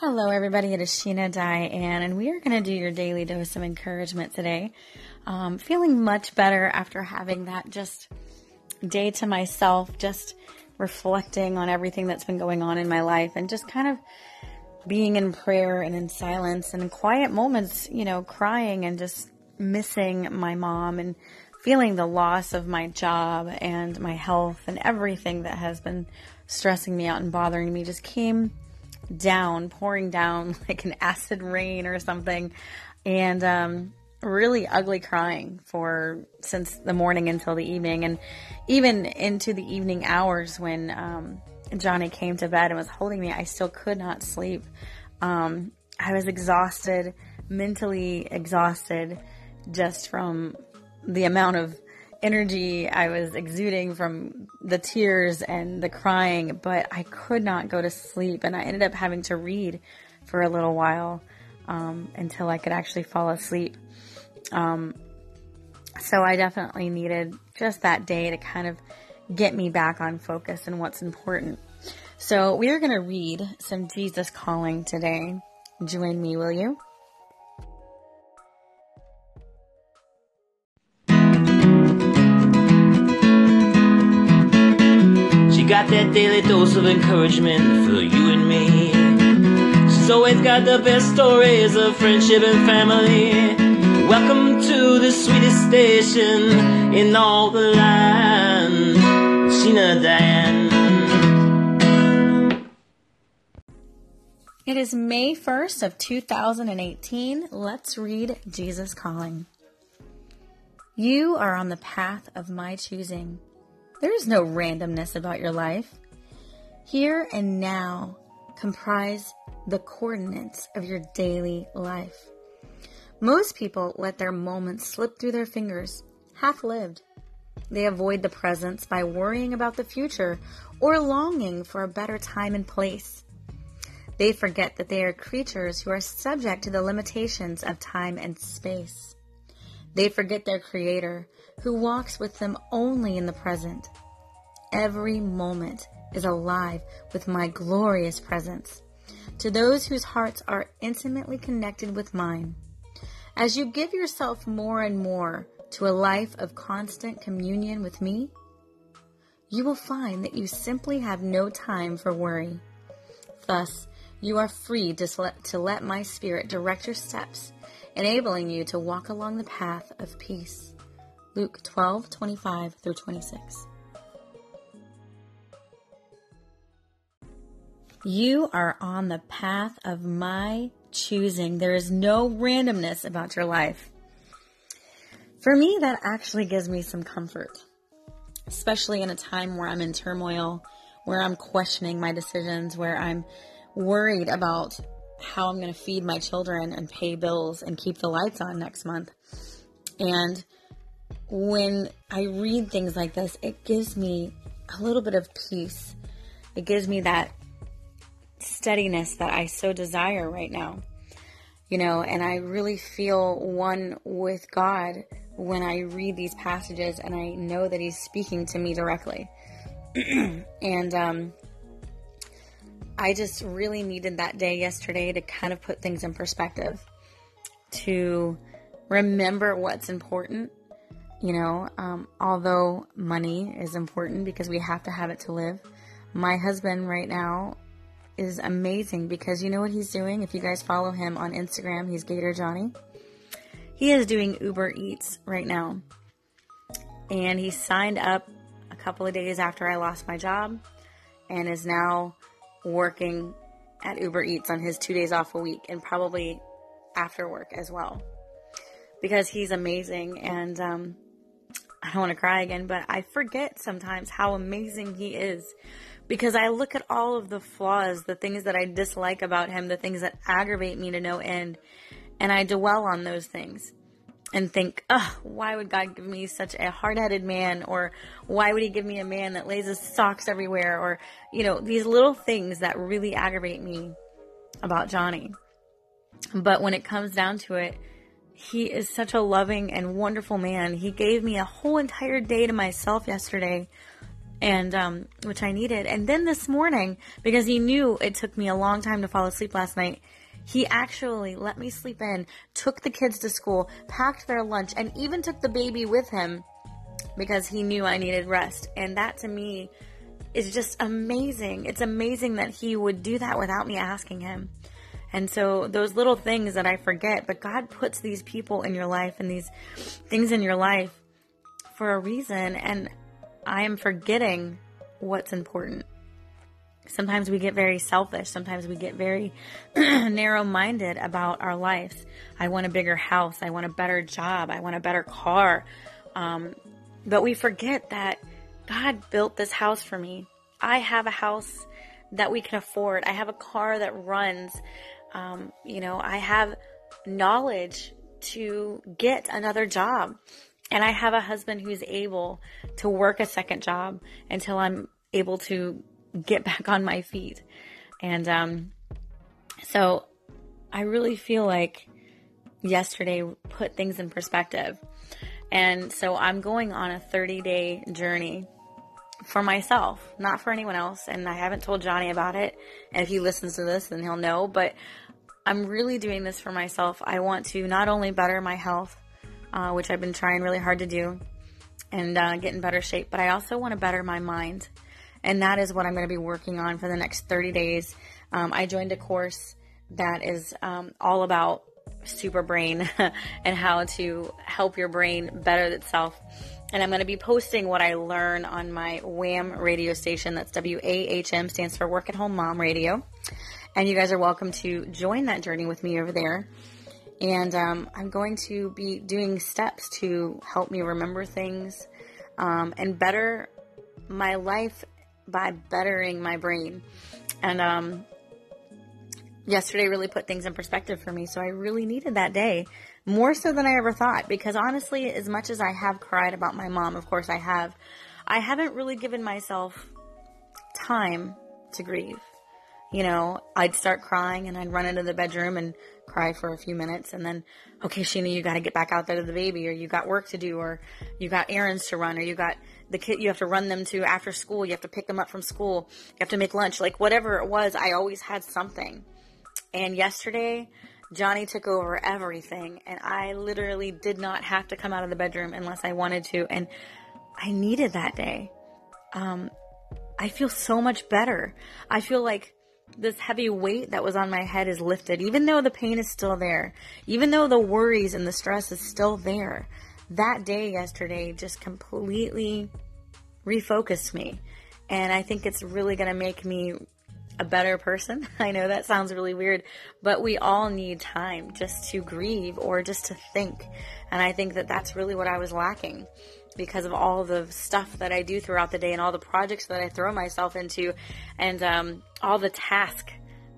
Hello, everybody. It is Sheena Diane, and we are going to do your daily dose of encouragement today. Um, feeling much better after having that just day to myself, just reflecting on everything that's been going on in my life, and just kind of being in prayer and in silence and quiet moments, you know, crying and just missing my mom and feeling the loss of my job and my health and everything that has been stressing me out and bothering me just came down, pouring down like an acid rain or something, and um, really ugly crying for since the morning until the evening, and even into the evening hours when um, Johnny came to bed and was holding me, I still could not sleep. Um, I was exhausted, mentally exhausted, just from the amount of energy I was exuding from the tears and the crying, but I could not go to sleep. And I ended up having to read for a little while um, until I could actually fall asleep. Um, so I definitely needed just that day to kind of get me back on focus and what's important. So we are going to read some Jesus calling today. Join me, will you? Got that daily dose of encouragement for you and me. She's always got the best stories of friendship and family. Welcome to the sweetest station in all the land, Sheena Diane. It is May 1st of 2018. Let's read Jesus Calling. You are on the path of my choosing. There is no randomness about your life. Here and now comprise the coordinates of your daily life. Most people let their moments slip through their fingers, half lived. They avoid the present by worrying about the future or longing for a better time and place. They forget that they are creatures who are subject to the limitations of time and space. They forget their Creator, who walks with them only in the present. Every moment is alive with my glorious presence. To those whose hearts are intimately connected with mine, as you give yourself more and more to a life of constant communion with me, you will find that you simply have no time for worry. Thus, you are free to let, my spirit direct your steps, enabling you to walk along the path of peace. Luke 12, 25 through 26. You are on the path of my choosing. There is no randomness about your life. For me, that actually gives me some comfort, especially in a time where I'm in turmoil, where I'm questioning my decisions, where I'm worried about how I'm going to feed my children and pay bills and keep the lights on next month. And when I read things like this, it gives me a little bit of peace. It gives me that steadiness that I so desire right now. You know, and I really feel one with God when I read these passages and I know that He's speaking to me directly. and um, I just really needed that day yesterday to kind of put things in perspective, to remember what's important. You know, um, although money is important because we have to have it to live, my husband right now is amazing because you know what he's doing? If you guys follow him on Instagram, he's Gator Johnny. He is doing Uber Eats right now. And he signed up a couple of days after I lost my job and is now working at Uber Eats on his two days off a week and probably after work as well. Because he's amazing and um, I don't want to cry again, but I forget sometimes how amazing he is because I look at all of the flaws, the things that I dislike about him, the things that aggravate me to no end, and I dwell on those things and think, ugh, why would God give me such a hard headed man? Or why would he give me a man that lays his socks everywhere? Or, you know, these little things that really aggravate me about Johnny. But when it comes down to it, he is such a loving and wonderful man. He gave me a whole entire day to myself yesterday and um, which I needed. And then this morning, because he knew it took me a long time to fall asleep last night, he actually let me sleep in, took the kids to school, packed their lunch, and even took the baby with him because he knew I needed rest. And that to me is just amazing. It's amazing that he would do that without me asking him. And so those little things that I forget, but God puts these people in your life and these things in your life for a reason. And I am forgetting what's important. Sometimes we get very selfish. Sometimes we get very narrow minded about our lives. I want a bigger house. I want a better job. I want a better car. Um, but we forget that God built this house for me. I have a house that we can afford. I have a car that runs. Um, you know, I have knowledge to get another job. And I have a husband who's able to work a second job until I'm able to get back on my feet. And um, so I really feel like yesterday put things in perspective. And so I'm going on a 30 day journey for myself, not for anyone else. And I haven't told Johnny about it. And if he listens to this, then he'll know. But I'm really doing this for myself. I want to not only better my health, uh, which I've been trying really hard to do and uh, get in better shape, but I also want to better my mind. And that is what I'm going to be working on for the next 30 days. Um, I joined a course that is um, all about super brain and how to help your brain better itself. And I'm going to be posting what I learn on my WHAM radio station. That's W A H M, stands for Work at Home Mom Radio. And you guys are welcome to join that journey with me over there. And um, I'm going to be doing steps to help me remember things um, and better my life by bettering my brain. And um, yesterday really put things in perspective for me. So I really needed that day more so than I ever thought. Because honestly, as much as I have cried about my mom, of course I have, I haven't really given myself time to grieve. You know, I'd start crying and I'd run into the bedroom and cry for a few minutes and then, okay, Sheena, you got to get back out there to the baby or you got work to do or you got errands to run or you got the kid you have to run them to after school. You have to pick them up from school. You have to make lunch. Like whatever it was, I always had something. And yesterday, Johnny took over everything and I literally did not have to come out of the bedroom unless I wanted to. And I needed that day. Um, I feel so much better. I feel like this heavy weight that was on my head is lifted, even though the pain is still there, even though the worries and the stress is still there. That day yesterday just completely refocused me. And I think it's really going to make me a better person. I know that sounds really weird, but we all need time just to grieve or just to think. And I think that that's really what I was lacking because of all the stuff that I do throughout the day and all the projects that I throw myself into and um, all the tasks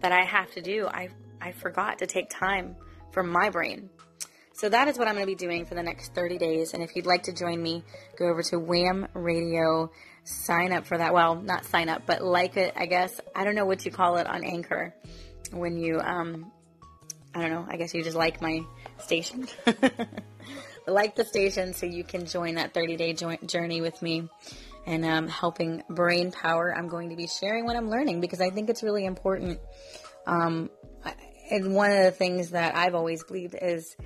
that I have to do. I, I forgot to take time for my brain. So that is what I'm going to be doing for the next 30 days. And if you'd like to join me, go over to Wham Radio, sign up for that. Well, not sign up, but like it, I guess. I don't know what you call it on Anchor when you, um, I don't know, I guess you just like my station. like the station so you can join that 30 day journey with me and um, helping brain power. I'm going to be sharing what I'm learning because I think it's really important. Um, and one of the things that I've always believed is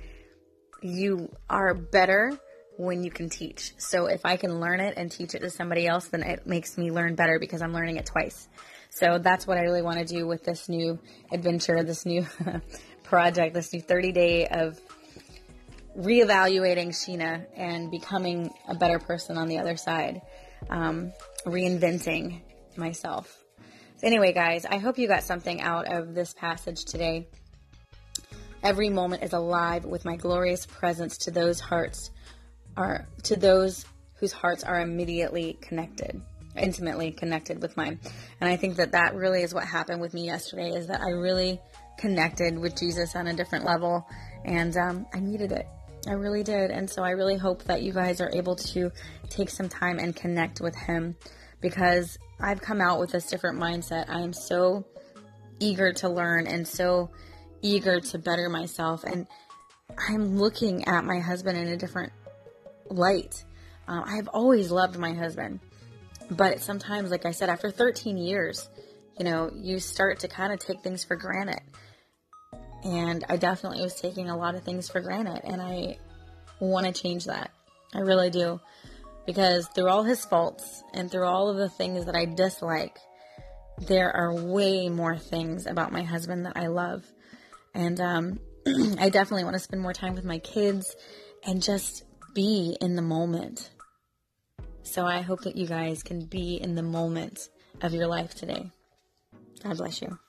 you are better when you can teach. So if I can learn it and teach it to somebody else, then it makes me learn better because I'm learning it twice. So that's what I really want to do with this new adventure, this new project, this new 30 day of reevaluating Sheena and becoming a better person on the other side, um, reinventing myself. So, anyway, guys, I hope you got something out of this passage today. Every moment is alive with my glorious presence to those hearts are to those whose hearts are immediately connected intimately connected with mine and i think that that really is what happened with me yesterday is that i really connected with jesus on a different level and um, i needed it I really did. And so I really hope that you guys are able to take some time and connect with him because I've come out with this different mindset. I am so eager to learn and so eager to better myself. And I'm looking at my husband in a different light. Uh, I have always loved my husband, But sometimes, like I said, after 13 years, you know, you start to kind of take things for granted. And I definitely was taking a lot of things for granted. And I want to change that. I really do. Because through all his faults and through all of the things that I dislike, there are way more things about my husband that I love. And um, I definitely want to spend more time with my kids and just be in the moment. So I hope that you guys can be in the moment of your life today. God bless you.